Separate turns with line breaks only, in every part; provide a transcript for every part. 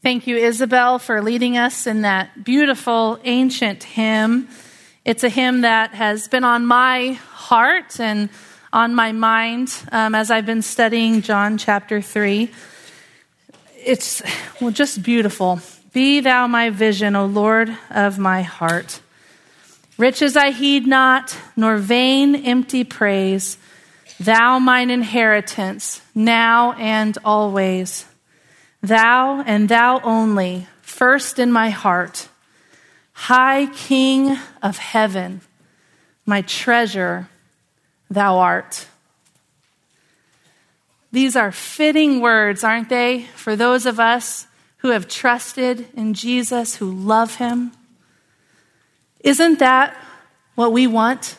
Thank you, Isabel, for leading us in that beautiful ancient hymn. It's a hymn that has been on my heart and on my mind um, as I've been studying John chapter 3. It's, well, just beautiful. Be thou my vision, O Lord of my heart. Riches I heed not, nor vain empty praise. Thou mine inheritance, now and always. Thou and thou only, first in my heart. High King of heaven, my treasure, thou art. These are fitting words, aren't they, for those of us who have trusted in Jesus, who love him? Isn't that what we want?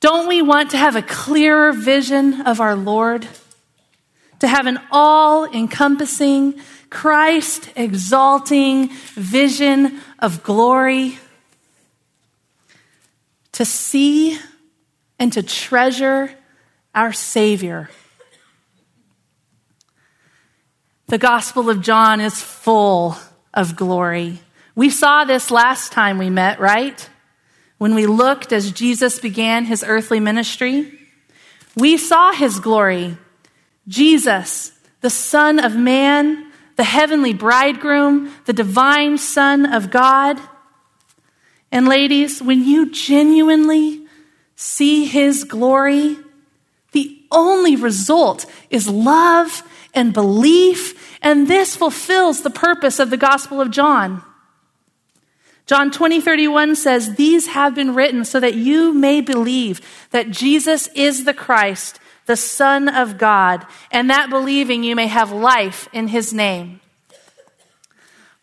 Don't we want to have a clearer vision of our Lord? To have an all encompassing, Christ exalting vision of glory? To see and to treasure our Savior. The Gospel of John is full of glory. We saw this last time we met, right? When we looked as Jesus began his earthly ministry, we saw his glory. Jesus, the Son of Man, the heavenly bridegroom, the divine Son of God. And ladies, when you genuinely see his glory, the only result is love and belief, and this fulfills the purpose of the Gospel of John. John 20, 31 says, These have been written so that you may believe that Jesus is the Christ, the Son of God, and that believing you may have life in his name.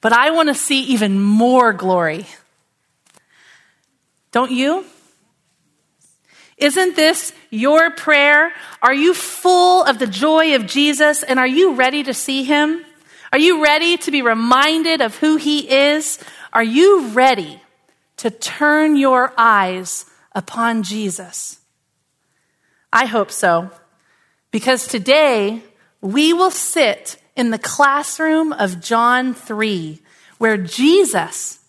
But I want to see even more glory. Don't you? Isn't this your prayer? Are you full of the joy of Jesus and are you ready to see him? Are you ready to be reminded of who he is? Are you ready to turn your eyes upon Jesus? I hope so, because today we will sit in the classroom of John 3, where Jesus,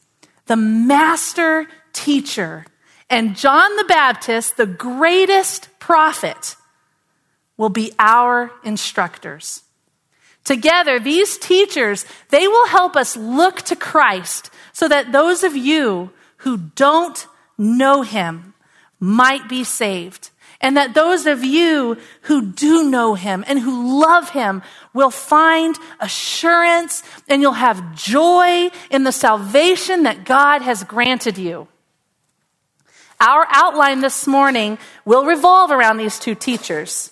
the master teacher, and John the Baptist, the greatest prophet, will be our instructors. Together, these teachers, they will help us look to Christ so that those of you who don't know him might be saved. And that those of you who do know him and who love him will find assurance and you'll have joy in the salvation that God has granted you. Our outline this morning will revolve around these two teachers.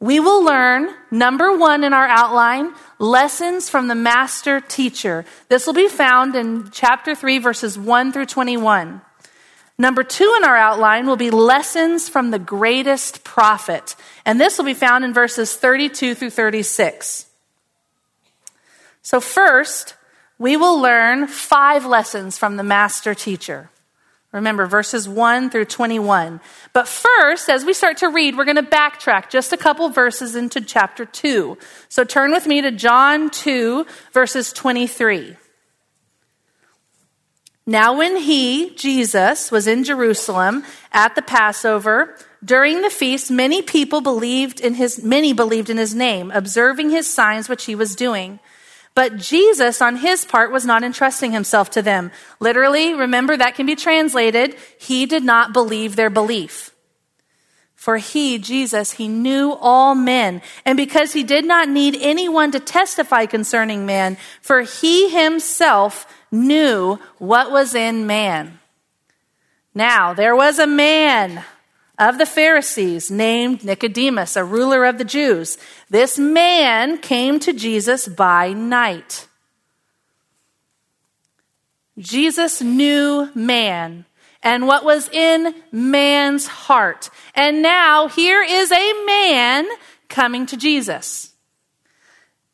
We will learn, number one in our outline, lessons from the master teacher. This will be found in chapter 3, verses 1 through 21. Number two in our outline will be lessons from the greatest prophet. And this will be found in verses 32 through 36. So, first, we will learn five lessons from the master teacher. Remember, verses 1 through 21. But first, as we start to read, we're going to backtrack just a couple verses into chapter 2. So turn with me to John 2, verses 23. Now, when he, Jesus, was in Jerusalem at the Passover, during the feast, many people believed in his, many believed in his name, observing his signs which he was doing. But Jesus, on his part, was not entrusting himself to them. Literally, remember that can be translated, he did not believe their belief. For he, Jesus, he knew all men. And because he did not need anyone to testify concerning man, for he himself knew what was in man. Now, there was a man of the Pharisees named Nicodemus, a ruler of the Jews. This man came to Jesus by night. Jesus knew man and what was in man's heart. And now here is a man coming to Jesus.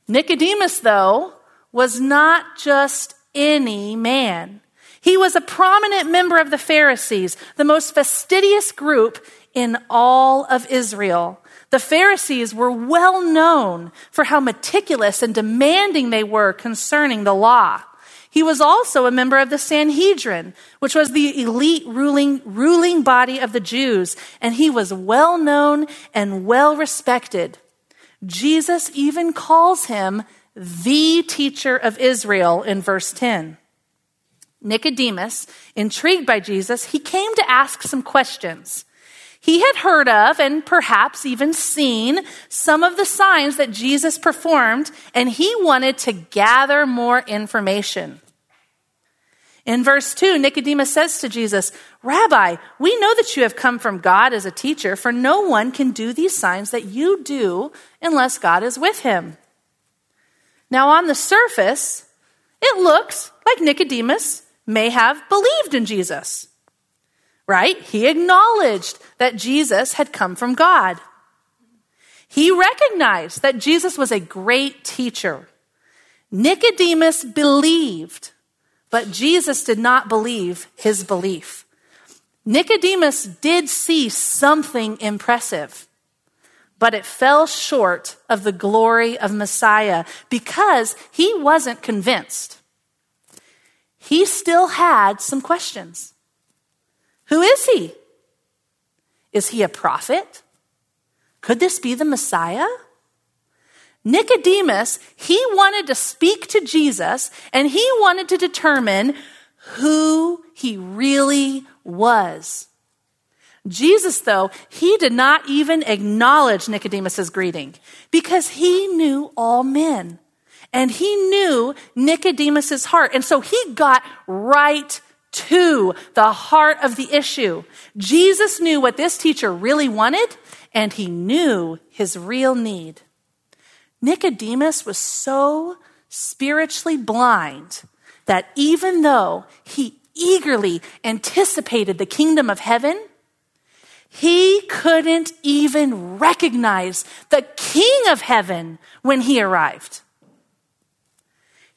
Nicodemus, though, was not just any man. He was a prominent member of the Pharisees, the most fastidious group in all of Israel. The Pharisees were well known for how meticulous and demanding they were concerning the law. He was also a member of the Sanhedrin, which was the elite ruling, ruling body of the Jews, and he was well known and well respected. Jesus even calls him the teacher of Israel in verse 10. Nicodemus, intrigued by Jesus, he came to ask some questions. He had heard of and perhaps even seen some of the signs that Jesus performed, and he wanted to gather more information. In verse 2, Nicodemus says to Jesus, Rabbi, we know that you have come from God as a teacher, for no one can do these signs that you do unless God is with him. Now, on the surface, it looks like Nicodemus may have believed in Jesus right? He acknowledged that Jesus had come from God. He recognized that Jesus was a great teacher. Nicodemus believed, but Jesus did not believe his belief. Nicodemus did see something impressive, but it fell short of the glory of Messiah because he wasn't convinced. He still had some questions. Who is he? Is he a prophet? Could this be the Messiah? Nicodemus, he wanted to speak to Jesus and he wanted to determine who he really was. Jesus, though, he did not even acknowledge Nicodemus's greeting because he knew all men and he knew Nicodemus's heart. And so he got right to the heart of the issue. Jesus knew what this teacher really wanted, and he knew his real need. Nicodemus was so spiritually blind that even though he eagerly anticipated the kingdom of heaven, he couldn't even recognize the king of heaven when he arrived.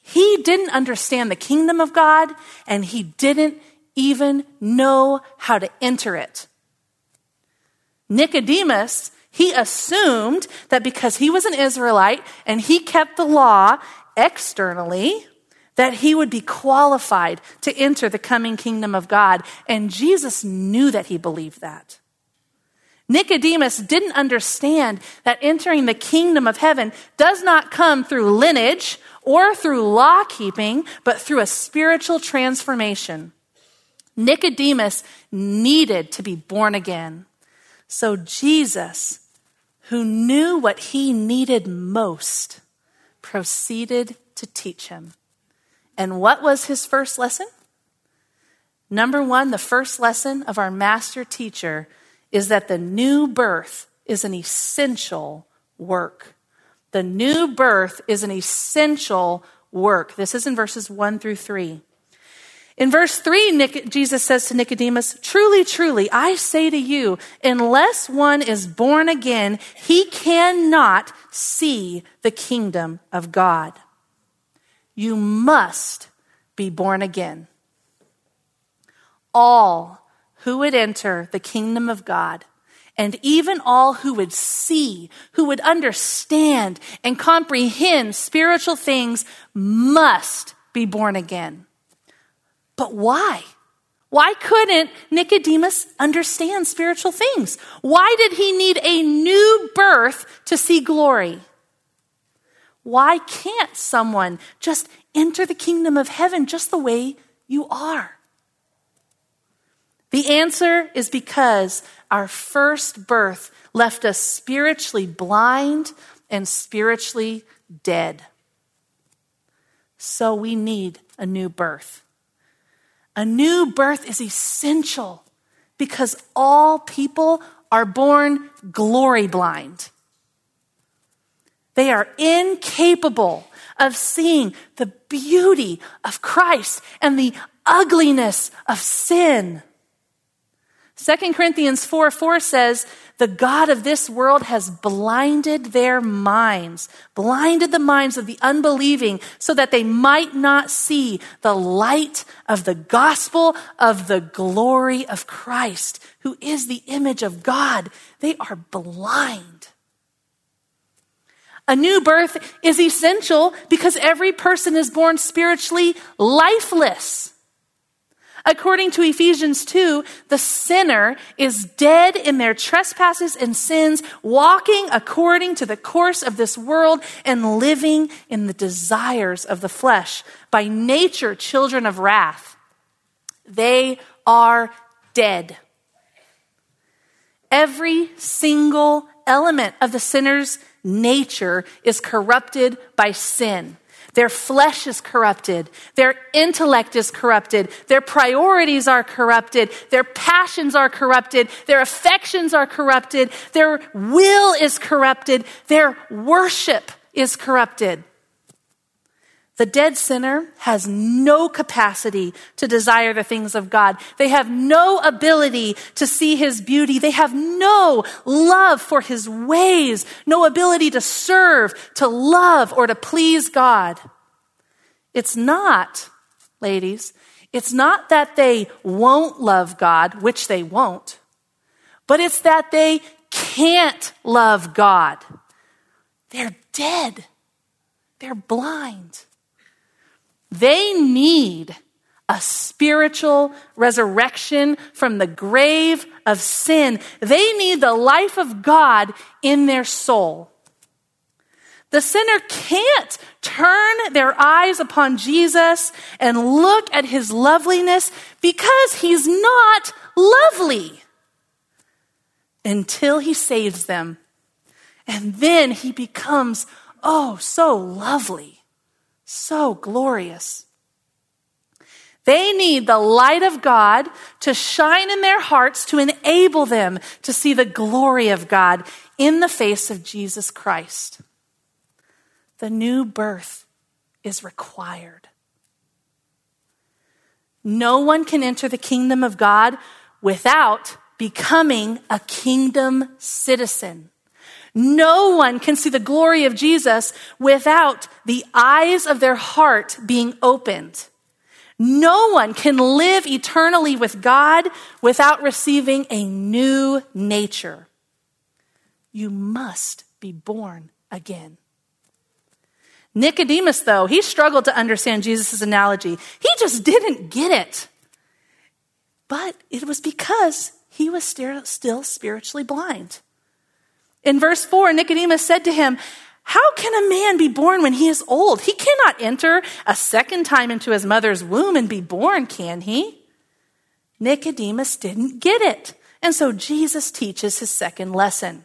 He didn't understand the kingdom of God and he didn't even know how to enter it. Nicodemus, he assumed that because he was an Israelite and he kept the law externally, that he would be qualified to enter the coming kingdom of God. And Jesus knew that he believed that. Nicodemus didn't understand that entering the kingdom of heaven does not come through lineage or through law keeping, but through a spiritual transformation. Nicodemus needed to be born again. So Jesus, who knew what he needed most, proceeded to teach him. And what was his first lesson? Number one, the first lesson of our master teacher is that the new birth is an essential work. The new birth is an essential work. This is in verses 1 through 3. In verse 3, Nic- Jesus says to Nicodemus, Truly, truly, I say to you, unless one is born again, he cannot see the kingdom of God. You must be born again. All who would enter the kingdom of God, and even all who would see, who would understand and comprehend spiritual things must be born again. But why? Why couldn't Nicodemus understand spiritual things? Why did he need a new birth to see glory? Why can't someone just enter the kingdom of heaven just the way you are? The answer is because our first birth left us spiritually blind and spiritually dead. So we need a new birth. A new birth is essential because all people are born glory blind. They are incapable of seeing the beauty of Christ and the ugliness of sin. 2 Corinthians 4 4 says, The God of this world has blinded their minds, blinded the minds of the unbelieving, so that they might not see the light of the gospel of the glory of Christ, who is the image of God. They are blind. A new birth is essential because every person is born spiritually lifeless. According to Ephesians 2, the sinner is dead in their trespasses and sins, walking according to the course of this world and living in the desires of the flesh. By nature, children of wrath. They are dead. Every single element of the sinner's nature is corrupted by sin. Their flesh is corrupted. Their intellect is corrupted. Their priorities are corrupted. Their passions are corrupted. Their affections are corrupted. Their will is corrupted. Their worship is corrupted. The dead sinner has no capacity to desire the things of God. They have no ability to see his beauty. They have no love for his ways, no ability to serve, to love, or to please God. It's not, ladies, it's not that they won't love God, which they won't, but it's that they can't love God. They're dead. They're blind. They need a spiritual resurrection from the grave of sin. They need the life of God in their soul. The sinner can't turn their eyes upon Jesus and look at his loveliness because he's not lovely until he saves them. And then he becomes, oh, so lovely. So glorious. They need the light of God to shine in their hearts to enable them to see the glory of God in the face of Jesus Christ. The new birth is required. No one can enter the kingdom of God without becoming a kingdom citizen. No one can see the glory of Jesus without the eyes of their heart being opened. No one can live eternally with God without receiving a new nature. You must be born again. Nicodemus, though, he struggled to understand Jesus' analogy. He just didn't get it. But it was because he was still spiritually blind. In verse 4, Nicodemus said to him, How can a man be born when he is old? He cannot enter a second time into his mother's womb and be born, can he? Nicodemus didn't get it. And so Jesus teaches his second lesson.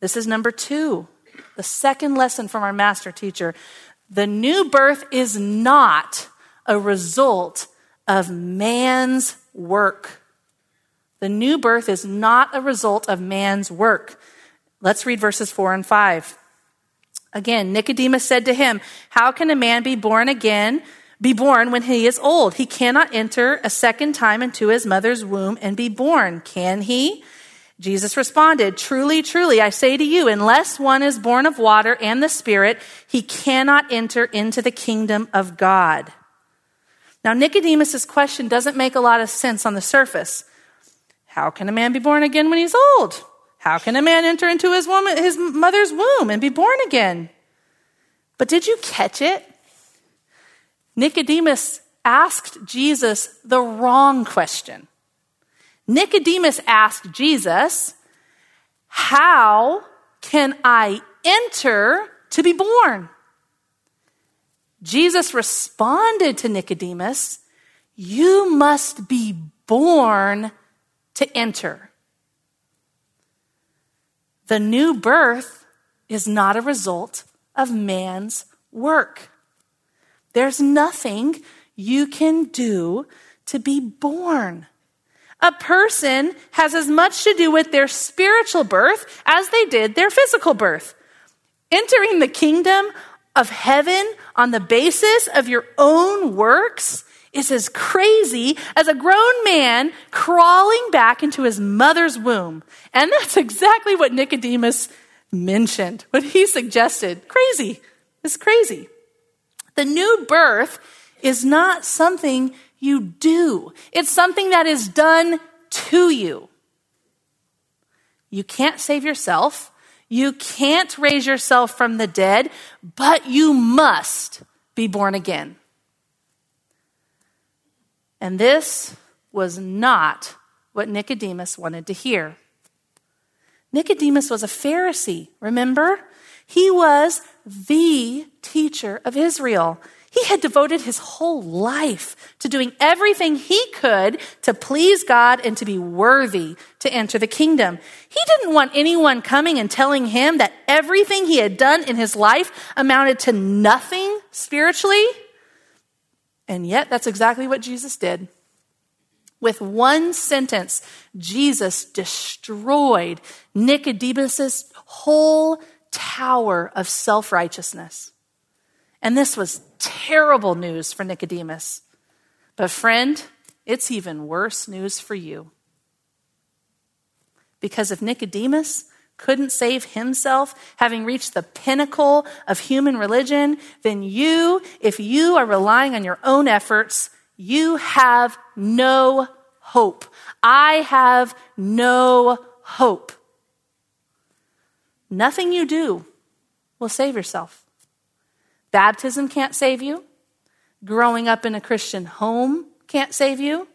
This is number two, the second lesson from our master teacher. The new birth is not a result of man's work. The new birth is not a result of man's work. Let's read verses 4 and 5. Again, Nicodemus said to him, How can a man be born again, be born when he is old? He cannot enter a second time into his mother's womb and be born, can he? Jesus responded, Truly, truly, I say to you, unless one is born of water and the Spirit, he cannot enter into the kingdom of God. Now, Nicodemus' question doesn't make a lot of sense on the surface. How can a man be born again when he's old? How can a man enter into his, woman, his mother's womb and be born again? But did you catch it? Nicodemus asked Jesus the wrong question. Nicodemus asked Jesus, How can I enter to be born? Jesus responded to Nicodemus, You must be born to enter. The new birth is not a result of man's work. There's nothing you can do to be born. A person has as much to do with their spiritual birth as they did their physical birth. Entering the kingdom of heaven on the basis of your own works is as crazy as a grown man crawling back into his mother's womb. And that's exactly what Nicodemus mentioned, what he suggested. Crazy. It's crazy. The new birth is not something you do, it's something that is done to you. You can't save yourself. You can't raise yourself from the dead, but you must be born again. And this was not what Nicodemus wanted to hear. Nicodemus was a Pharisee, remember? He was the teacher of Israel. He had devoted his whole life to doing everything he could to please God and to be worthy to enter the kingdom. He didn't want anyone coming and telling him that everything he had done in his life amounted to nothing spiritually. And yet, that's exactly what Jesus did. With one sentence, Jesus destroyed Nicodemus's whole tower of self righteousness. And this was terrible news for Nicodemus. But, friend, it's even worse news for you. Because if Nicodemus couldn't save himself, having reached the pinnacle of human religion, then you, if you are relying on your own efforts, you have no hope. I have no hope. Nothing you do will save yourself. Baptism can't save you. Growing up in a Christian home can't save you.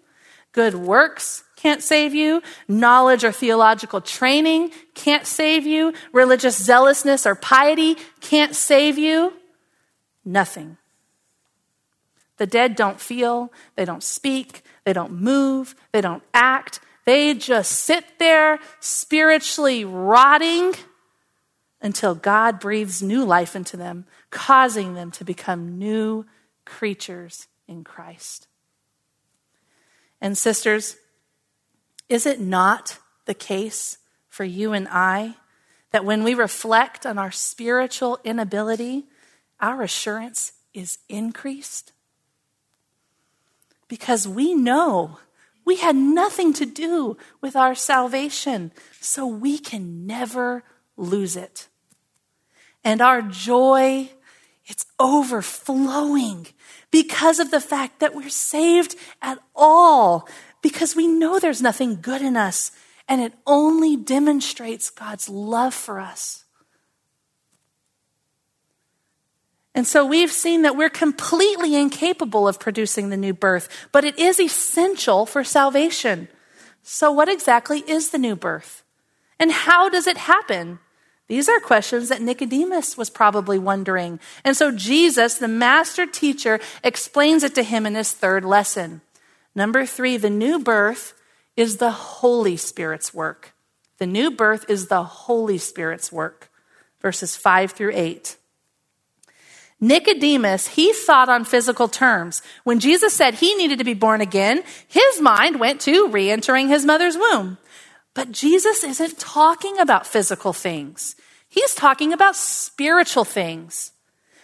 Good works can't save you. Knowledge or theological training can't save you. Religious zealousness or piety can't save you. Nothing. The dead don't feel, they don't speak, they don't move, they don't act. They just sit there spiritually rotting until God breathes new life into them, causing them to become new creatures in Christ. And, sisters, is it not the case for you and I that when we reflect on our spiritual inability, our assurance is increased? Because we know we had nothing to do with our salvation, so we can never lose it and our joy, it's overflowing because of the fact that we're saved at all, because we know there's nothing good in us, and it only demonstrates God's love for us. And so we've seen that we're completely incapable of producing the new birth, but it is essential for salvation. So, what exactly is the new birth? And how does it happen? These are questions that Nicodemus was probably wondering. And so Jesus, the master teacher, explains it to him in his third lesson. Number three, the new birth is the Holy Spirit's work. The new birth is the Holy Spirit's work. Verses five through eight. Nicodemus, he thought on physical terms. When Jesus said he needed to be born again, his mind went to re entering his mother's womb. But Jesus isn't talking about physical things. He's talking about spiritual things.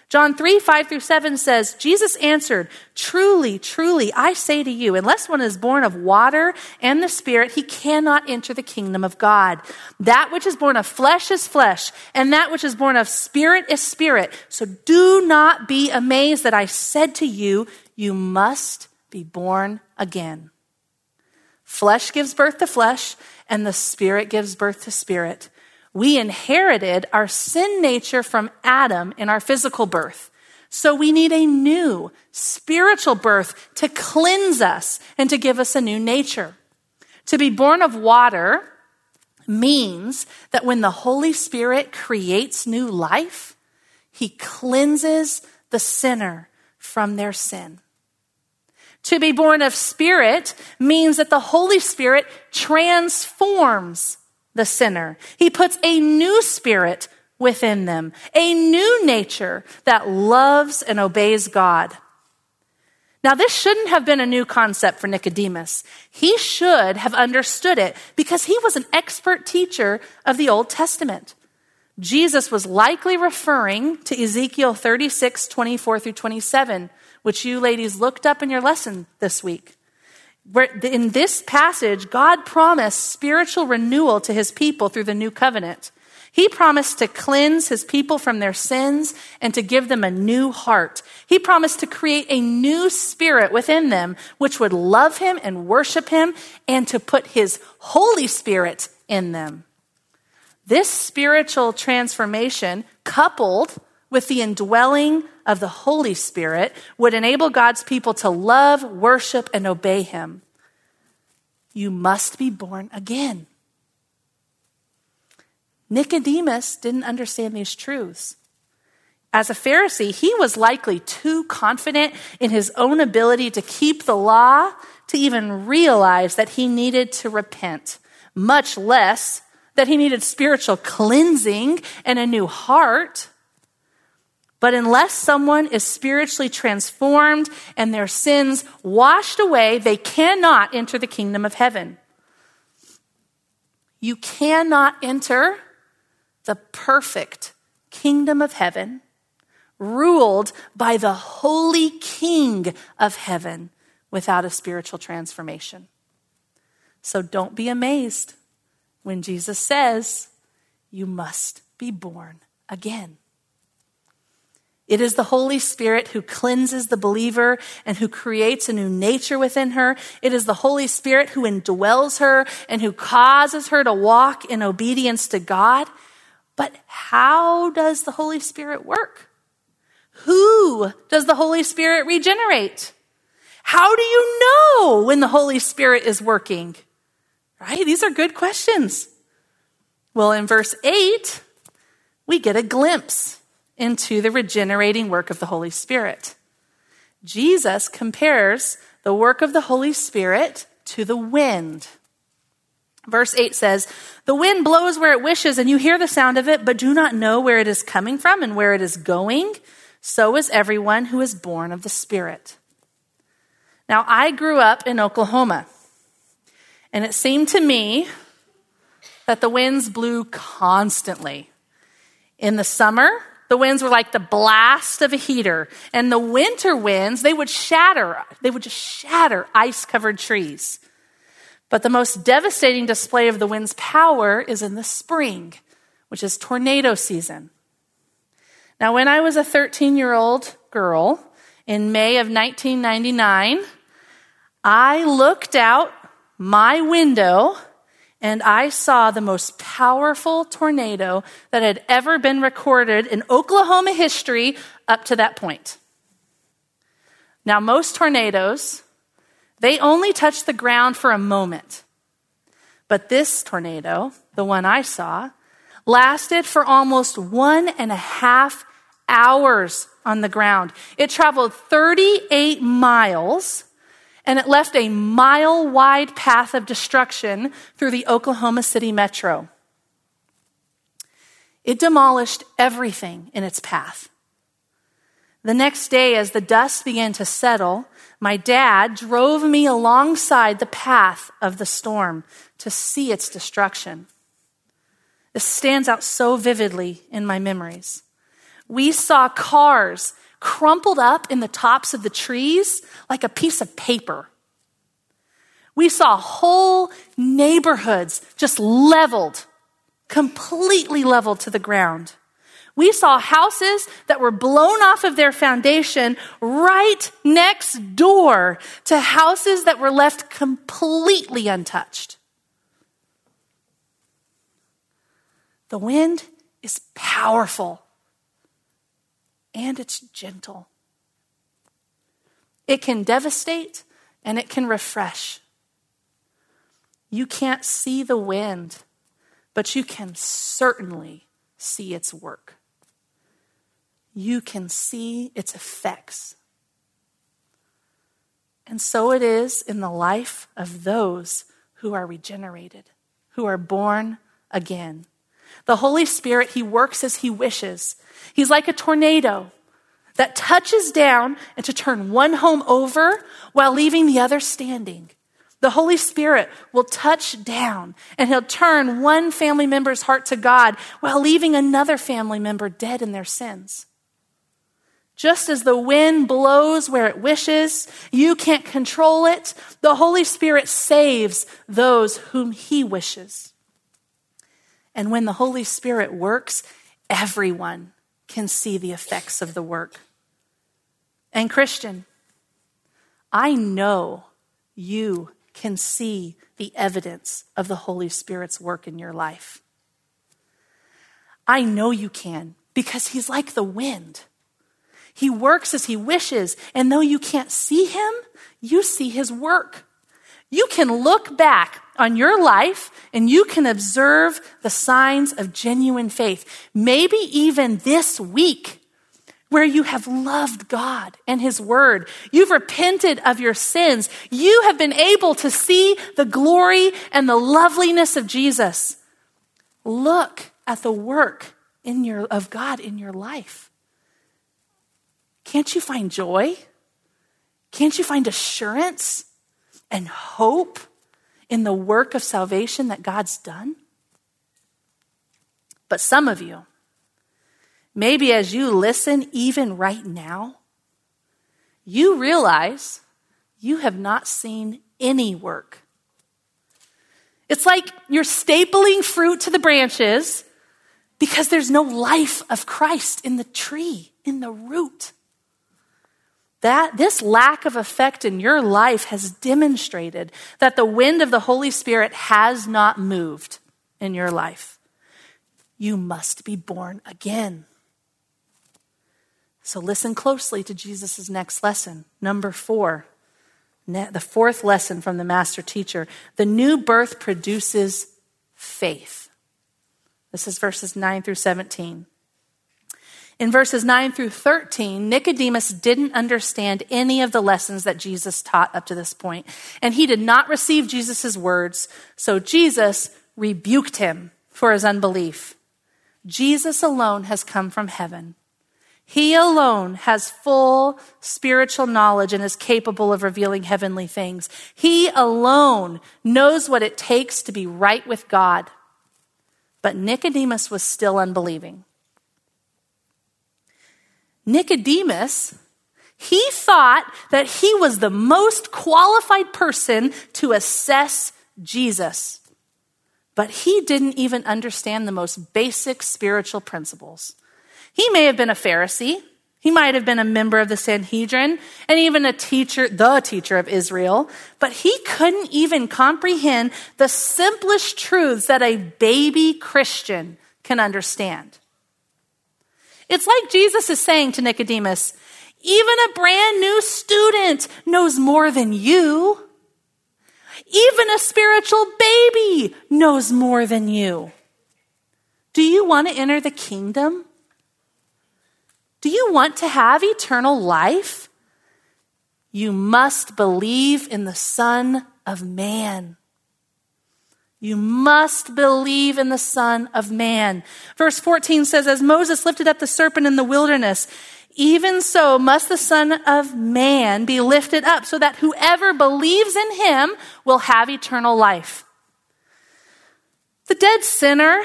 John 3, 5 through 7 says, Jesus answered, Truly, truly, I say to you, unless one is born of water and the Spirit, he cannot enter the kingdom of God. That which is born of flesh is flesh, and that which is born of spirit is spirit. So do not be amazed that I said to you, you must be born again. Flesh gives birth to flesh, and the Spirit gives birth to spirit. We inherited our sin nature from Adam in our physical birth. So we need a new spiritual birth to cleanse us and to give us a new nature. To be born of water means that when the Holy Spirit creates new life, he cleanses the sinner from their sin. To be born of spirit means that the Holy Spirit transforms the sinner. He puts a new spirit within them, a new nature that loves and obeys God. Now, this shouldn't have been a new concept for Nicodemus. He should have understood it because he was an expert teacher of the Old Testament. Jesus was likely referring to Ezekiel 36, 24 through 27, which you ladies looked up in your lesson this week. In this passage, God promised spiritual renewal to his people through the new covenant. He promised to cleanse his people from their sins and to give them a new heart. He promised to create a new spirit within them, which would love him and worship him and to put his Holy Spirit in them. This spiritual transformation, coupled with the indwelling of the Holy Spirit, would enable God's people to love, worship, and obey Him. You must be born again. Nicodemus didn't understand these truths. As a Pharisee, he was likely too confident in his own ability to keep the law to even realize that he needed to repent, much less that he needed spiritual cleansing and a new heart. But unless someone is spiritually transformed and their sins washed away, they cannot enter the kingdom of heaven. You cannot enter the perfect kingdom of heaven ruled by the holy king of heaven without a spiritual transformation. So don't be amazed when Jesus says, You must be born again. It is the Holy Spirit who cleanses the believer and who creates a new nature within her. It is the Holy Spirit who indwells her and who causes her to walk in obedience to God. But how does the Holy Spirit work? Who does the Holy Spirit regenerate? How do you know when the Holy Spirit is working? Right? These are good questions. Well, in verse 8, we get a glimpse into the regenerating work of the Holy Spirit. Jesus compares the work of the Holy Spirit to the wind. Verse 8 says, The wind blows where it wishes, and you hear the sound of it, but do not know where it is coming from and where it is going. So is everyone who is born of the Spirit. Now, I grew up in Oklahoma, and it seemed to me that the winds blew constantly. In the summer, the winds were like the blast of a heater, and the winter winds, they would shatter, they would just shatter ice covered trees. But the most devastating display of the wind's power is in the spring, which is tornado season. Now, when I was a 13 year old girl in May of 1999, I looked out my window and I saw the most powerful tornado that had ever been recorded in Oklahoma history up to that point. Now, most tornadoes, they only touch the ground for a moment. But this tornado, the one I saw, lasted for almost one and a half hours on the ground. It traveled 38 miles and it left a mile wide path of destruction through the Oklahoma City metro. It demolished everything in its path. The next day, as the dust began to settle, my dad drove me alongside the path of the storm to see its destruction. This stands out so vividly in my memories we saw cars crumpled up in the tops of the trees like a piece of paper. We saw whole neighborhoods just leveled, completely leveled to the ground. We saw houses that were blown off of their foundation right next door to houses that were left completely untouched. The wind is powerful and it's gentle. It can devastate and it can refresh. You can't see the wind, but you can certainly see its work. You can see its effects. And so it is in the life of those who are regenerated, who are born again. The Holy Spirit, He works as He wishes. He's like a tornado that touches down and to turn one home over while leaving the other standing. The Holy Spirit will touch down and he'll turn one family member's heart to God while leaving another family member dead in their sins. Just as the wind blows where it wishes, you can't control it. The Holy Spirit saves those whom he wishes. And when the Holy Spirit works, everyone can see the effects of the work. And, Christian, I know you can see the evidence of the Holy Spirit's work in your life. I know you can because he's like the wind. He works as he wishes, and though you can't see him, you see his work. You can look back on your life and you can observe the signs of genuine faith. Maybe even this week, where you have loved God and His Word. You've repented of your sins. You have been able to see the glory and the loveliness of Jesus. Look at the work in your, of God in your life. Can't you find joy? Can't you find assurance and hope in the work of salvation that God's done? But some of you, maybe as you listen, even right now, you realize you have not seen any work. It's like you're stapling fruit to the branches because there's no life of Christ in the tree, in the root. That this lack of effect in your life has demonstrated that the wind of the Holy Spirit has not moved in your life. You must be born again. So listen closely to Jesus' next lesson, number four. The fourth lesson from the master teacher. The new birth produces faith. This is verses 9 through 17. In verses 9 through 13, Nicodemus didn't understand any of the lessons that Jesus taught up to this point, and he did not receive Jesus' words, so Jesus rebuked him for his unbelief. Jesus alone has come from heaven. He alone has full spiritual knowledge and is capable of revealing heavenly things. He alone knows what it takes to be right with God. But Nicodemus was still unbelieving. Nicodemus, he thought that he was the most qualified person to assess Jesus. But he didn't even understand the most basic spiritual principles. He may have been a Pharisee. He might have been a member of the Sanhedrin and even a teacher, the teacher of Israel, but he couldn't even comprehend the simplest truths that a baby Christian can understand. It's like Jesus is saying to Nicodemus, even a brand new student knows more than you. Even a spiritual baby knows more than you. Do you want to enter the kingdom? Do you want to have eternal life? You must believe in the Son of Man. You must believe in the Son of Man. Verse 14 says, As Moses lifted up the serpent in the wilderness, even so must the Son of Man be lifted up, so that whoever believes in him will have eternal life. The dead sinner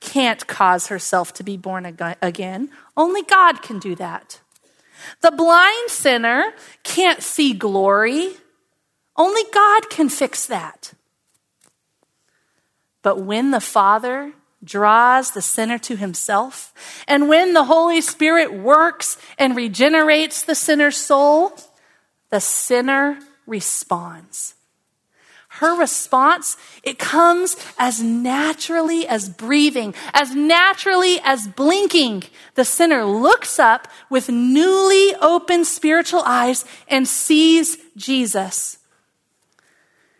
can't cause herself to be born again. Only God can do that. The blind sinner can't see glory. Only God can fix that. But when the Father draws the sinner to himself, and when the Holy Spirit works and regenerates the sinner's soul, the sinner responds. Her response, it comes as naturally as breathing, as naturally as blinking. The sinner looks up with newly opened spiritual eyes and sees Jesus.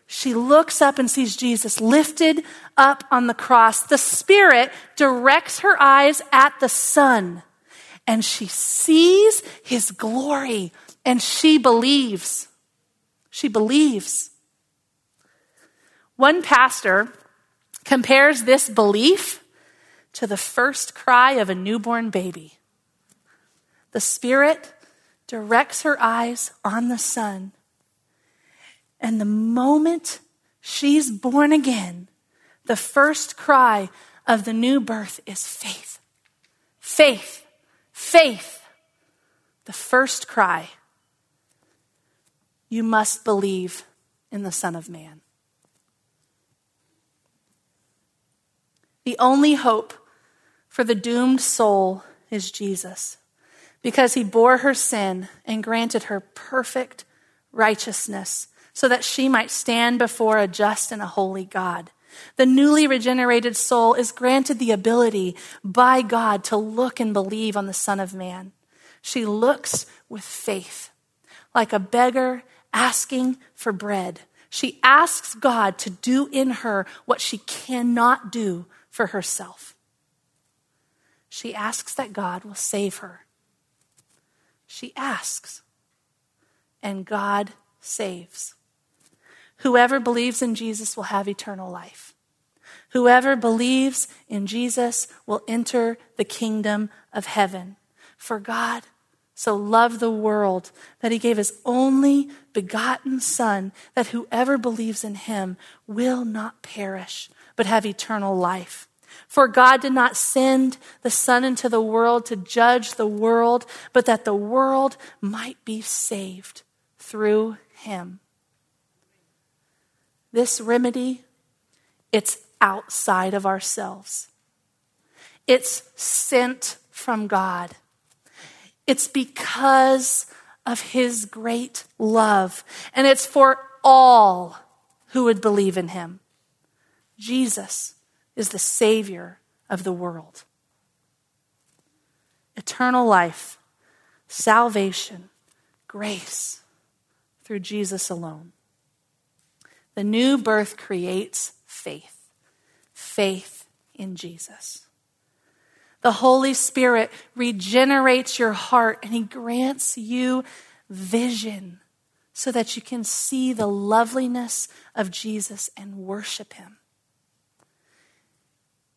She looks up and sees Jesus lifted up on the cross. The Spirit directs her eyes at the Son, and she sees his glory, and she believes. She believes. One pastor compares this belief to the first cry of a newborn baby. The Spirit directs her eyes on the Son and the moment she's born again, the first cry of the new birth is faith. Faith. Faith. The first cry. You must believe in the Son of Man. The only hope for the doomed soul is Jesus because he bore her sin and granted her perfect righteousness so that she might stand before a just and a holy God. The newly regenerated soul is granted the ability by God to look and believe on the Son of Man. She looks with faith, like a beggar asking for bread. She asks God to do in her what she cannot do for herself. She asks that God will save her. She asks, and God saves. Whoever believes in Jesus will have eternal life. Whoever believes in Jesus will enter the kingdom of heaven. For God so loved the world that he gave his only begotten Son, that whoever believes in him will not perish, but have eternal life. For God did not send the Son into the world to judge the world, but that the world might be saved through him. This remedy, it's outside of ourselves. It's sent from God. It's because of his great love. And it's for all who would believe in him. Jesus is the Savior of the world. Eternal life, salvation, grace through Jesus alone. The new birth creates faith, faith in Jesus. The Holy Spirit regenerates your heart and He grants you vision so that you can see the loveliness of Jesus and worship Him.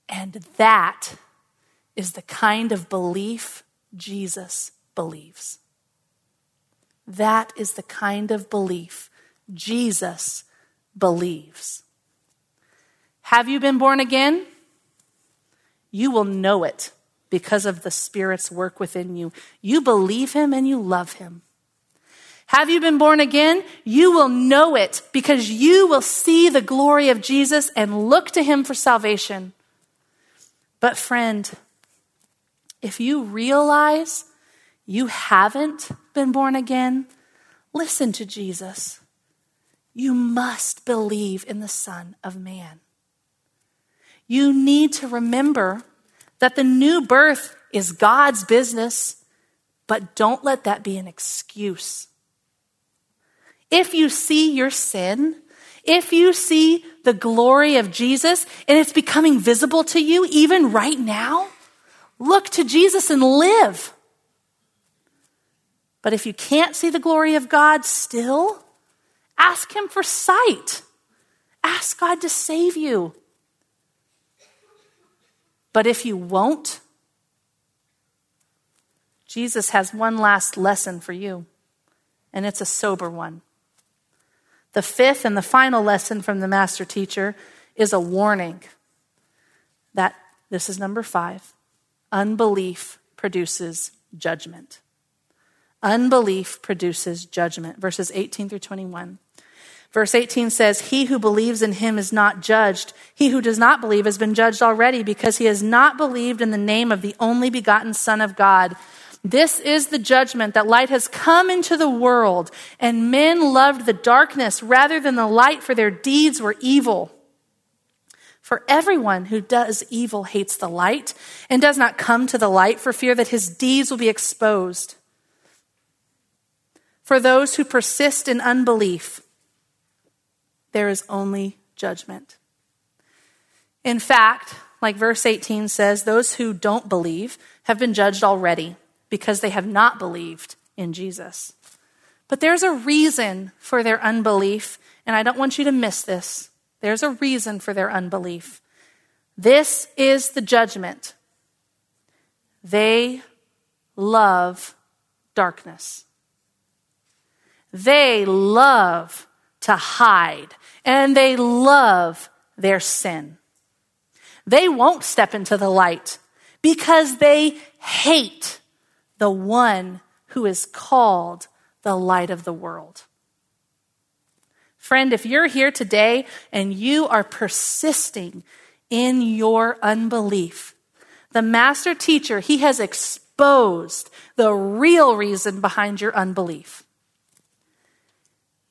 And that is the kind of belief Jesus believes. That is the kind of belief Jesus believes. Have you been born again? You will know it because of the Spirit's work within you. You believe Him and you love Him. Have you been born again? You will know it because you will see the glory of Jesus and look to Him for salvation. But, friend, if you realize you haven't been born again, listen to Jesus. You must believe in the Son of Man. You need to remember that the new birth is God's business, but don't let that be an excuse. If you see your sin, if you see the glory of Jesus and it's becoming visible to you even right now, look to Jesus and live. But if you can't see the glory of God still, ask Him for sight. Ask God to save you. But if you won't, Jesus has one last lesson for you, and it's a sober one. The fifth and the final lesson from the master teacher is a warning that this is number five unbelief produces judgment. Unbelief produces judgment. Verses 18 through 21. Verse 18 says, He who believes in him is not judged. He who does not believe has been judged already because he has not believed in the name of the only begotten Son of God. This is the judgment that light has come into the world, and men loved the darkness rather than the light, for their deeds were evil. For everyone who does evil hates the light and does not come to the light for fear that his deeds will be exposed. For those who persist in unbelief, there is only judgment. In fact, like verse 18 says, those who don't believe have been judged already because they have not believed in Jesus. But there's a reason for their unbelief, and I don't want you to miss this. There's a reason for their unbelief. This is the judgment. They love darkness. They love to hide and they love their sin. They won't step into the light because they hate the one who is called the light of the world. Friend, if you're here today and you are persisting in your unbelief, the master teacher, he has exposed the real reason behind your unbelief.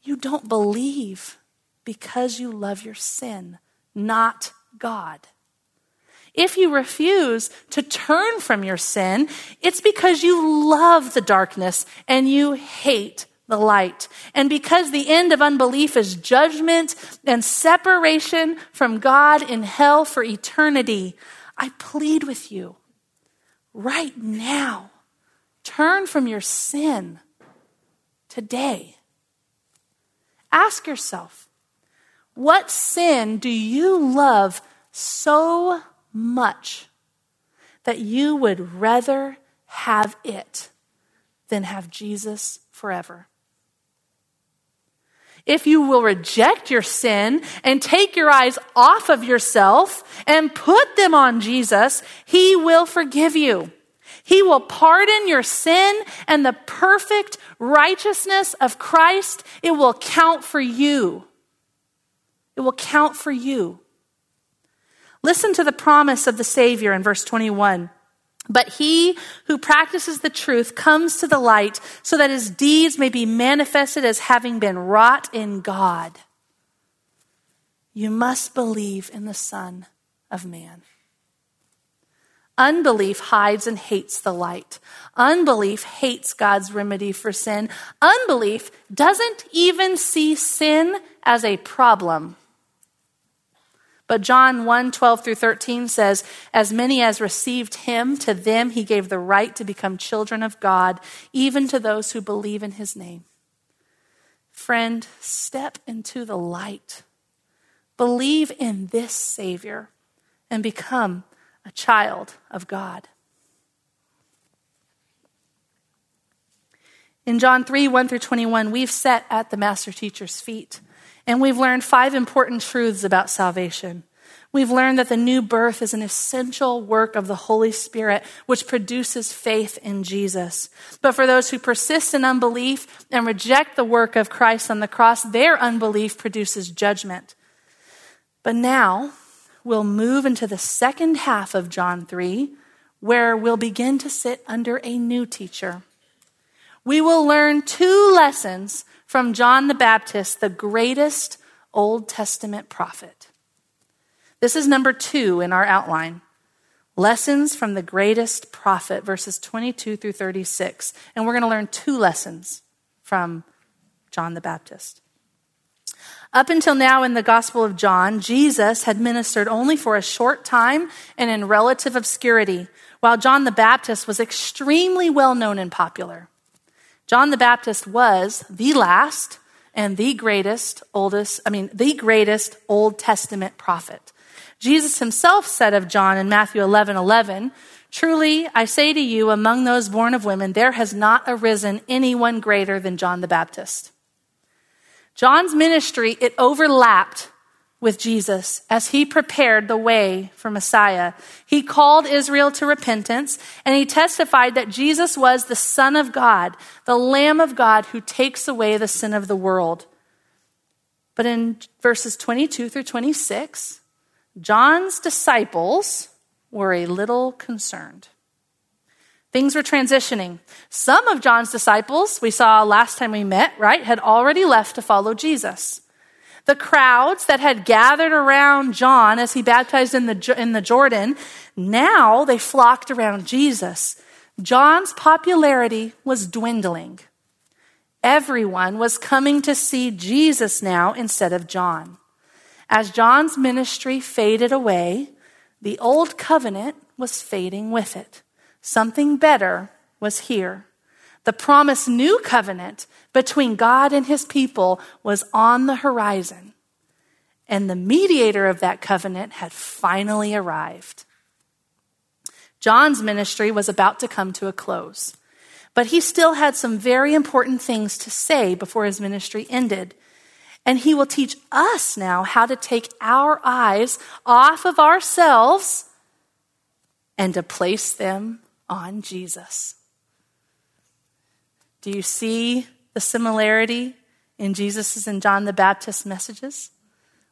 You don't believe because you love your sin, not God. If you refuse to turn from your sin, it's because you love the darkness and you hate the light. And because the end of unbelief is judgment and separation from God in hell for eternity, I plead with you right now turn from your sin today. Ask yourself, what sin do you love so much that you would rather have it than have Jesus forever? If you will reject your sin and take your eyes off of yourself and put them on Jesus, He will forgive you. He will pardon your sin and the perfect righteousness of Christ, it will count for you. It will count for you. Listen to the promise of the Savior in verse 21. But he who practices the truth comes to the light so that his deeds may be manifested as having been wrought in God. You must believe in the Son of Man. Unbelief hides and hates the light. Unbelief hates God's remedy for sin. Unbelief doesn't even see sin as a problem. But John 1 12 through 13 says, As many as received him, to them he gave the right to become children of God, even to those who believe in his name. Friend, step into the light. Believe in this Savior and become a child of God. In John 3 1 through 21, we've sat at the Master Teacher's feet and we've learned five important truths about salvation. We've learned that the new birth is an essential work of the Holy Spirit, which produces faith in Jesus. But for those who persist in unbelief and reject the work of Christ on the cross, their unbelief produces judgment. But now we'll move into the second half of John 3, where we'll begin to sit under a new teacher. We will learn two lessons from John the Baptist, the greatest Old Testament prophet. This is number two in our outline. Lessons from the greatest prophet, verses 22 through 36. And we're going to learn two lessons from John the Baptist. Up until now in the Gospel of John, Jesus had ministered only for a short time and in relative obscurity, while John the Baptist was extremely well known and popular. John the Baptist was the last and the greatest, oldest, I mean, the greatest Old Testament prophet. Jesus himself said of John in Matthew 11 11, Truly, I say to you, among those born of women, there has not arisen anyone greater than John the Baptist. John's ministry, it overlapped with Jesus as he prepared the way for Messiah. He called Israel to repentance and he testified that Jesus was the Son of God, the Lamb of God who takes away the sin of the world. But in verses 22 through 26, John's disciples were a little concerned. Things were transitioning. Some of John's disciples, we saw last time we met, right, had already left to follow Jesus. The crowds that had gathered around John as he baptized in the, in the Jordan, now they flocked around Jesus. John's popularity was dwindling. Everyone was coming to see Jesus now instead of John. As John's ministry faded away, the old covenant was fading with it. Something better was here. The promised new covenant between God and his people was on the horizon. And the mediator of that covenant had finally arrived. John's ministry was about to come to a close, but he still had some very important things to say before his ministry ended. And he will teach us now how to take our eyes off of ourselves and to place them on Jesus. Do you see the similarity in Jesus' and John the Baptist's messages?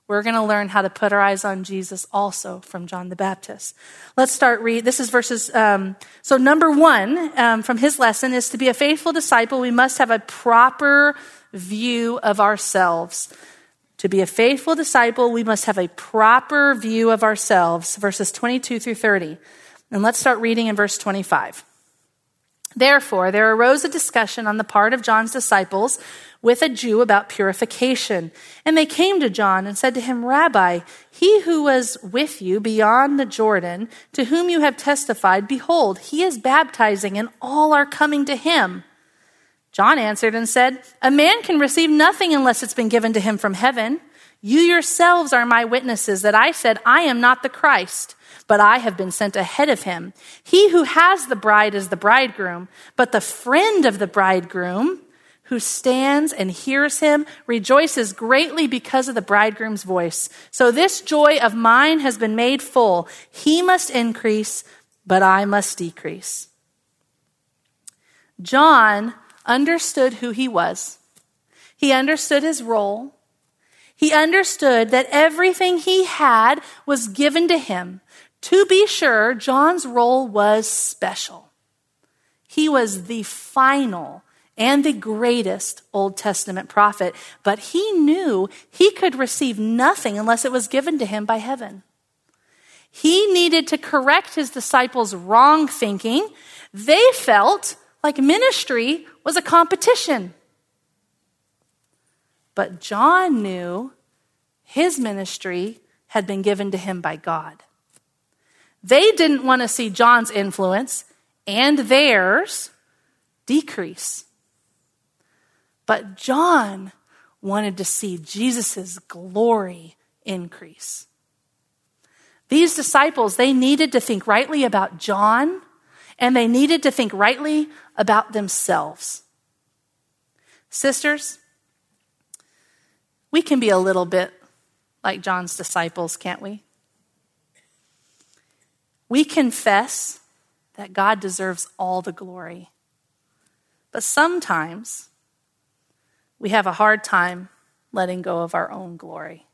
We're going to learn how to put our eyes on Jesus also from John the Baptist. Let's start read. This is verses. Um, so number one um, from his lesson is to be a faithful disciple. We must have a proper view of ourselves. To be a faithful disciple, we must have a proper view of ourselves, verses 22 through 30. And let's start reading in verse 25. Therefore, there arose a discussion on the part of John's disciples with a Jew about purification. And they came to John and said to him, Rabbi, he who was with you beyond the Jordan, to whom you have testified, behold, he is baptizing, and all are coming to him. John answered and said, A man can receive nothing unless it's been given to him from heaven. You yourselves are my witnesses that I said, I am not the Christ, but I have been sent ahead of him. He who has the bride is the bridegroom, but the friend of the bridegroom, who stands and hears him, rejoices greatly because of the bridegroom's voice. So this joy of mine has been made full. He must increase, but I must decrease. John understood who he was. He understood his role. He understood that everything he had was given to him. To be sure, John's role was special. He was the final and the greatest Old Testament prophet, but he knew he could receive nothing unless it was given to him by heaven. He needed to correct his disciples' wrong thinking. They felt like ministry was a competition. But John knew his ministry had been given to him by God. They didn't want to see John's influence and theirs decrease. But John wanted to see Jesus' glory increase. These disciples, they needed to think rightly about John and they needed to think rightly about themselves. Sisters, we can be a little bit like John's disciples, can't we? We confess that God deserves all the glory. But sometimes we have a hard time letting go of our own glory.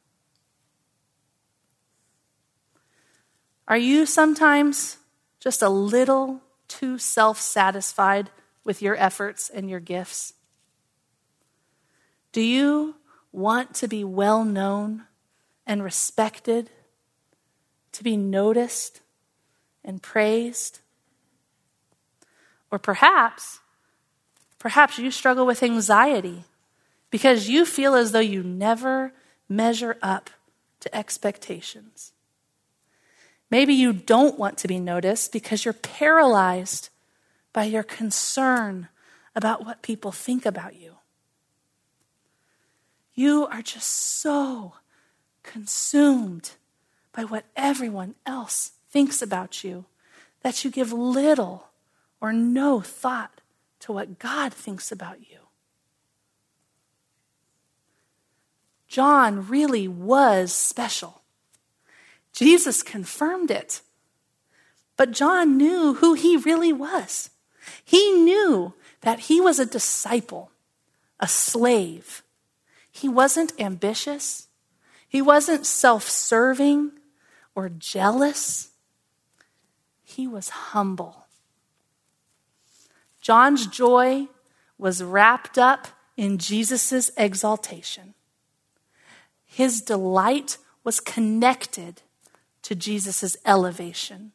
Are you sometimes just a little too self satisfied with your efforts and your gifts? Do you want to be well known and respected, to be noticed and praised? Or perhaps, perhaps you struggle with anxiety because you feel as though you never measure up to expectations. Maybe you don't want to be noticed because you're paralyzed by your concern about what people think about you. You are just so consumed by what everyone else thinks about you that you give little or no thought to what God thinks about you. John really was special. Jesus confirmed it. But John knew who he really was. He knew that he was a disciple, a slave. He wasn't ambitious, he wasn't self serving or jealous. He was humble. John's joy was wrapped up in Jesus' exaltation. His delight was connected to Jesus' elevation.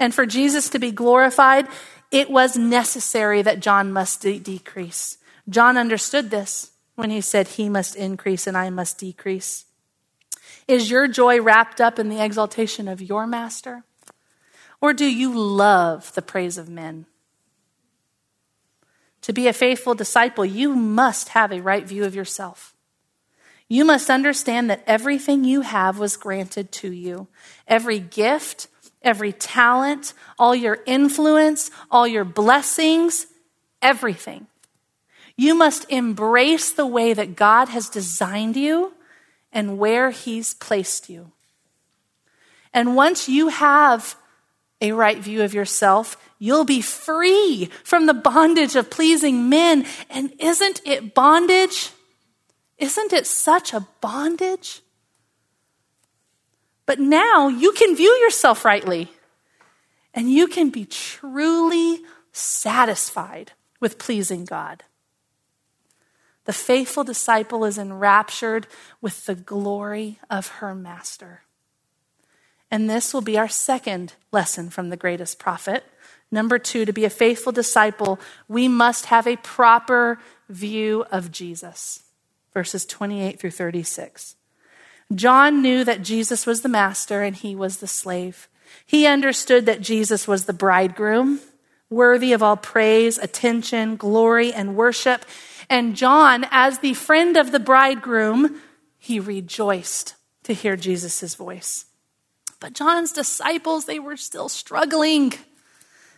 And for Jesus to be glorified, it was necessary that John must de- decrease. John understood this when he said, He must increase and I must decrease. Is your joy wrapped up in the exaltation of your master? Or do you love the praise of men? To be a faithful disciple, you must have a right view of yourself. You must understand that everything you have was granted to you. Every gift, every talent, all your influence, all your blessings, everything. You must embrace the way that God has designed you and where He's placed you. And once you have a right view of yourself, you'll be free from the bondage of pleasing men. And isn't it bondage? Isn't it such a bondage? But now you can view yourself rightly and you can be truly satisfied with pleasing God. The faithful disciple is enraptured with the glory of her master. And this will be our second lesson from the greatest prophet. Number two, to be a faithful disciple, we must have a proper view of Jesus. Verses 28 through 36. John knew that Jesus was the master and he was the slave. He understood that Jesus was the bridegroom, worthy of all praise, attention, glory, and worship. And John, as the friend of the bridegroom, he rejoiced to hear Jesus' voice. But John's disciples, they were still struggling.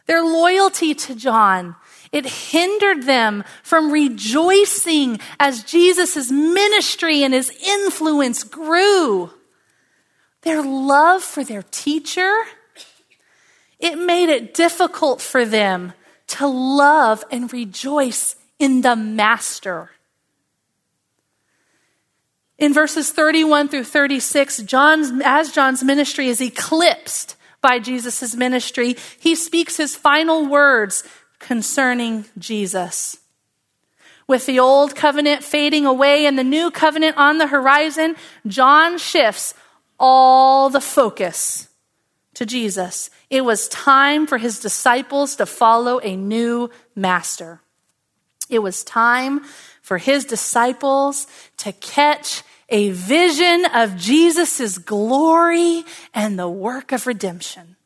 Their loyalty to John, it hindered them from rejoicing as Jesus' ministry and his influence grew. Their love for their teacher, it made it difficult for them to love and rejoice in the master. In verses 31 through 36, John's, as John's ministry is eclipsed by Jesus' ministry, he speaks his final words concerning Jesus. With the old covenant fading away and the new covenant on the horizon, John shifts all the focus to Jesus. It was time for his disciples to follow a new master. It was time for his disciples to catch a vision of Jesus' glory and the work of redemption.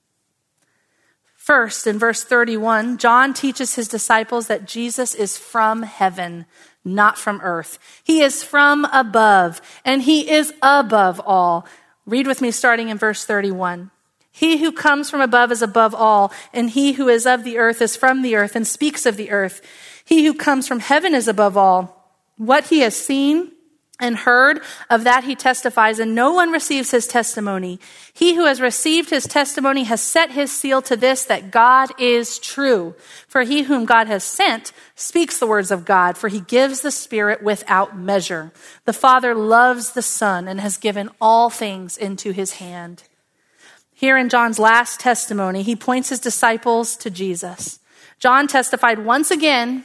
First, in verse 31, John teaches his disciples that Jesus is from heaven, not from earth. He is from above, and he is above all. Read with me starting in verse 31. He who comes from above is above all, and he who is of the earth is from the earth and speaks of the earth. He who comes from heaven is above all. What he has seen, and heard of that he testifies, and no one receives his testimony. He who has received his testimony has set his seal to this that God is true. For he whom God has sent speaks the words of God, for he gives the Spirit without measure. The Father loves the Son and has given all things into his hand. Here in John's last testimony, he points his disciples to Jesus. John testified once again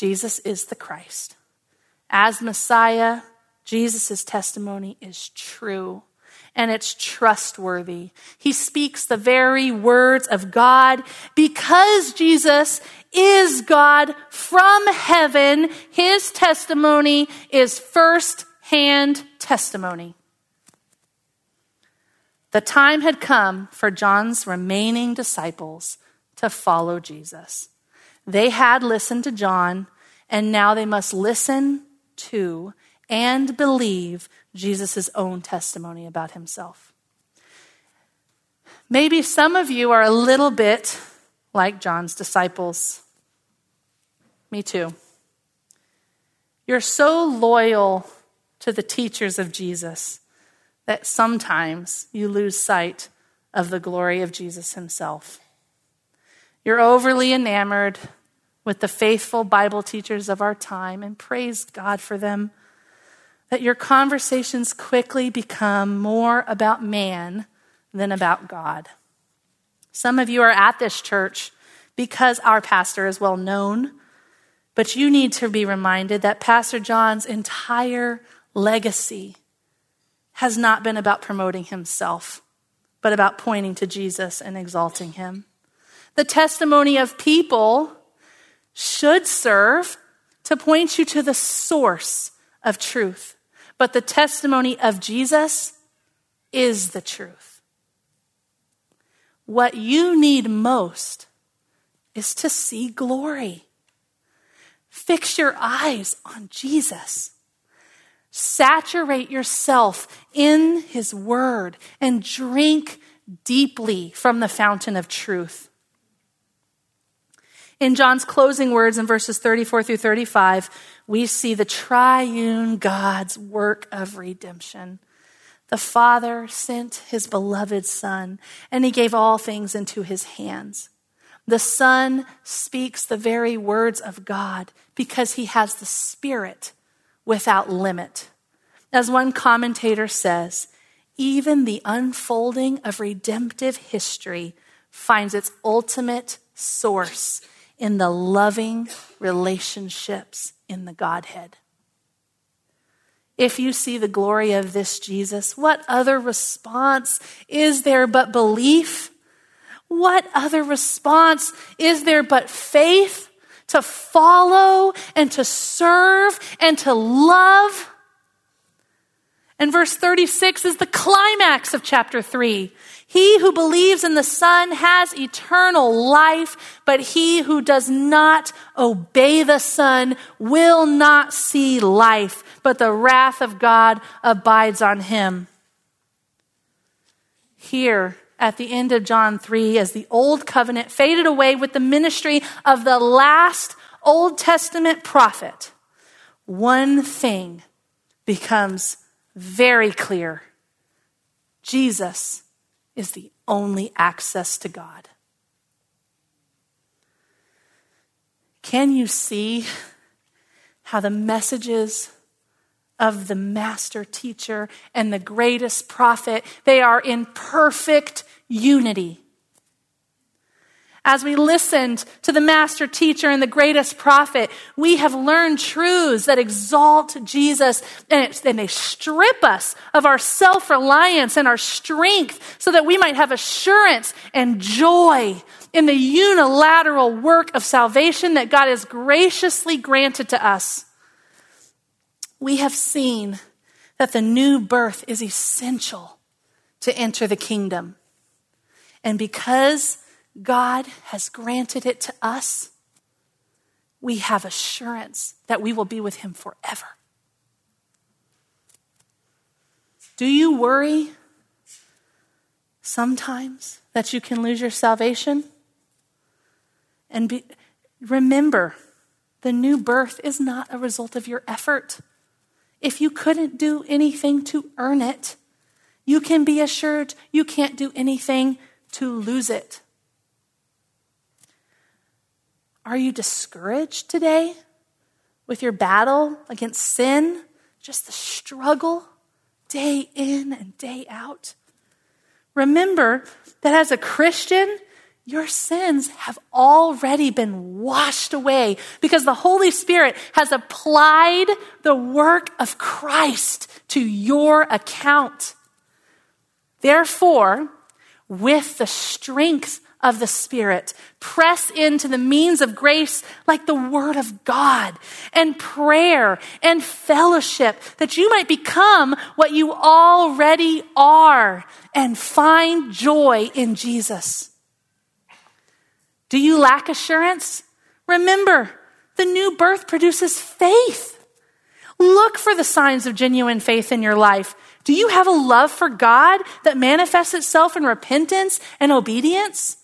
Jesus is the Christ. As Messiah, Jesus' testimony is true and it's trustworthy. He speaks the very words of God because Jesus is God from heaven. His testimony is first hand testimony. The time had come for John's remaining disciples to follow Jesus. They had listened to John, and now they must listen to and believe Jesus' own testimony about himself. Maybe some of you are a little bit like John's disciples. Me too. You're so loyal to the teachers of Jesus that sometimes you lose sight of the glory of Jesus himself. You're overly enamored with the faithful Bible teachers of our time and praise God for them. That your conversations quickly become more about man than about God. Some of you are at this church because our pastor is well known, but you need to be reminded that Pastor John's entire legacy has not been about promoting himself, but about pointing to Jesus and exalting him. The testimony of people should serve to point you to the source of truth. But the testimony of Jesus is the truth. What you need most is to see glory. Fix your eyes on Jesus. Saturate yourself in his word and drink deeply from the fountain of truth. In John's closing words in verses 34 through 35, we see the triune God's work of redemption. The Father sent his beloved Son, and he gave all things into his hands. The Son speaks the very words of God because he has the Spirit without limit. As one commentator says, even the unfolding of redemptive history finds its ultimate source in the loving relationships in the Godhead. If you see the glory of this Jesus, what other response is there but belief? What other response is there but faith to follow and to serve and to love? And verse 36 is the climax of chapter 3. He who believes in the Son has eternal life, but he who does not obey the Son will not see life, but the wrath of God abides on him. Here, at the end of John 3, as the old covenant faded away with the ministry of the last Old Testament prophet, one thing becomes very clear Jesus is the only access to God. Can you see how the messages of the master teacher and the greatest prophet they are in perfect unity? As we listened to the master teacher and the greatest prophet, we have learned truths that exalt Jesus and, it, and they strip us of our self reliance and our strength so that we might have assurance and joy in the unilateral work of salvation that God has graciously granted to us. We have seen that the new birth is essential to enter the kingdom. And because God has granted it to us, we have assurance that we will be with Him forever. Do you worry sometimes that you can lose your salvation? And be, remember, the new birth is not a result of your effort. If you couldn't do anything to earn it, you can be assured you can't do anything to lose it. Are you discouraged today with your battle against sin? Just the struggle day in and day out? Remember that as a Christian, your sins have already been washed away because the Holy Spirit has applied the work of Christ to your account. Therefore, with the strength of the Spirit. Press into the means of grace like the Word of God and prayer and fellowship that you might become what you already are and find joy in Jesus. Do you lack assurance? Remember, the new birth produces faith. Look for the signs of genuine faith in your life. Do you have a love for God that manifests itself in repentance and obedience?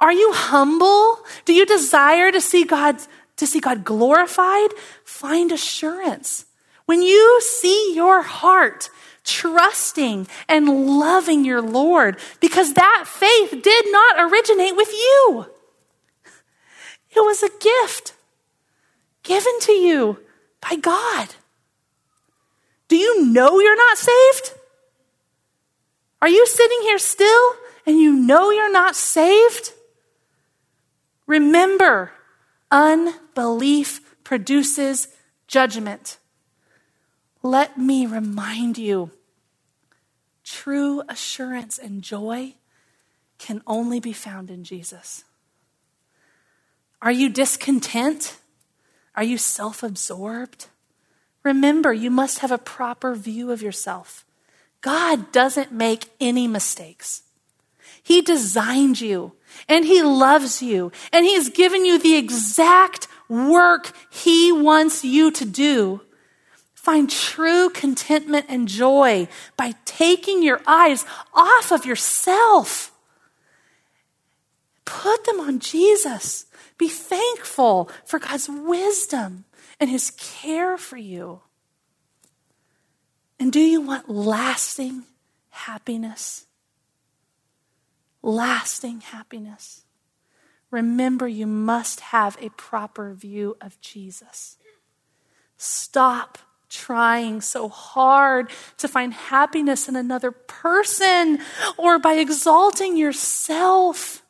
Are you humble? Do you desire to see God to see God glorified? Find assurance. When you see your heart trusting and loving your Lord, because that faith did not originate with you. It was a gift given to you by God. Do you know you're not saved? Are you sitting here still and you know you're not saved? Remember, unbelief produces judgment. Let me remind you true assurance and joy can only be found in Jesus. Are you discontent? Are you self absorbed? Remember, you must have a proper view of yourself. God doesn't make any mistakes. He designed you and He loves you and He has given you the exact work He wants you to do. Find true contentment and joy by taking your eyes off of yourself. Put them on Jesus. Be thankful for God's wisdom and His care for you. And do you want lasting happiness? Lasting happiness. Remember, you must have a proper view of Jesus. Stop trying so hard to find happiness in another person or by exalting yourself.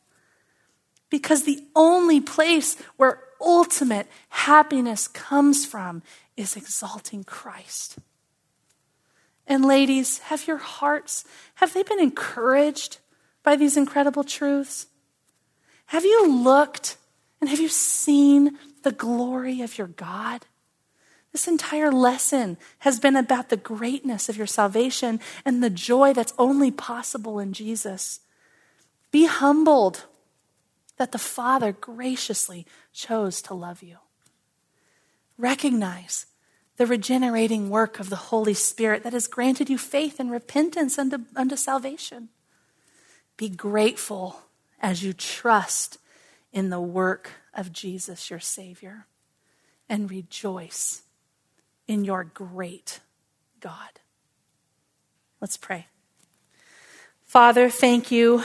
Because the only place where ultimate happiness comes from is exalting Christ. And ladies, have your hearts, have they been encouraged by these incredible truths? Have you looked and have you seen the glory of your God? This entire lesson has been about the greatness of your salvation and the joy that's only possible in Jesus. Be humbled that the Father graciously chose to love you. Recognize the regenerating work of the Holy Spirit that has granted you faith and repentance unto, unto salvation. Be grateful as you trust in the work of Jesus, your Savior, and rejoice in your great God. Let's pray. Father, thank you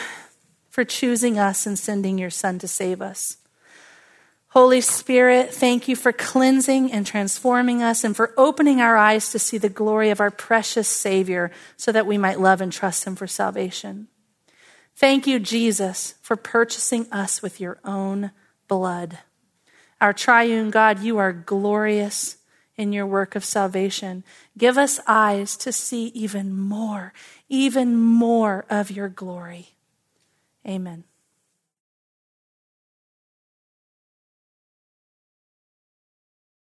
for choosing us and sending your Son to save us. Holy Spirit, thank you for cleansing and transforming us and for opening our eyes to see the glory of our precious Savior so that we might love and trust Him for salvation. Thank you, Jesus, for purchasing us with your own blood. Our triune God, you are glorious in your work of salvation. Give us eyes to see even more, even more of your glory. Amen.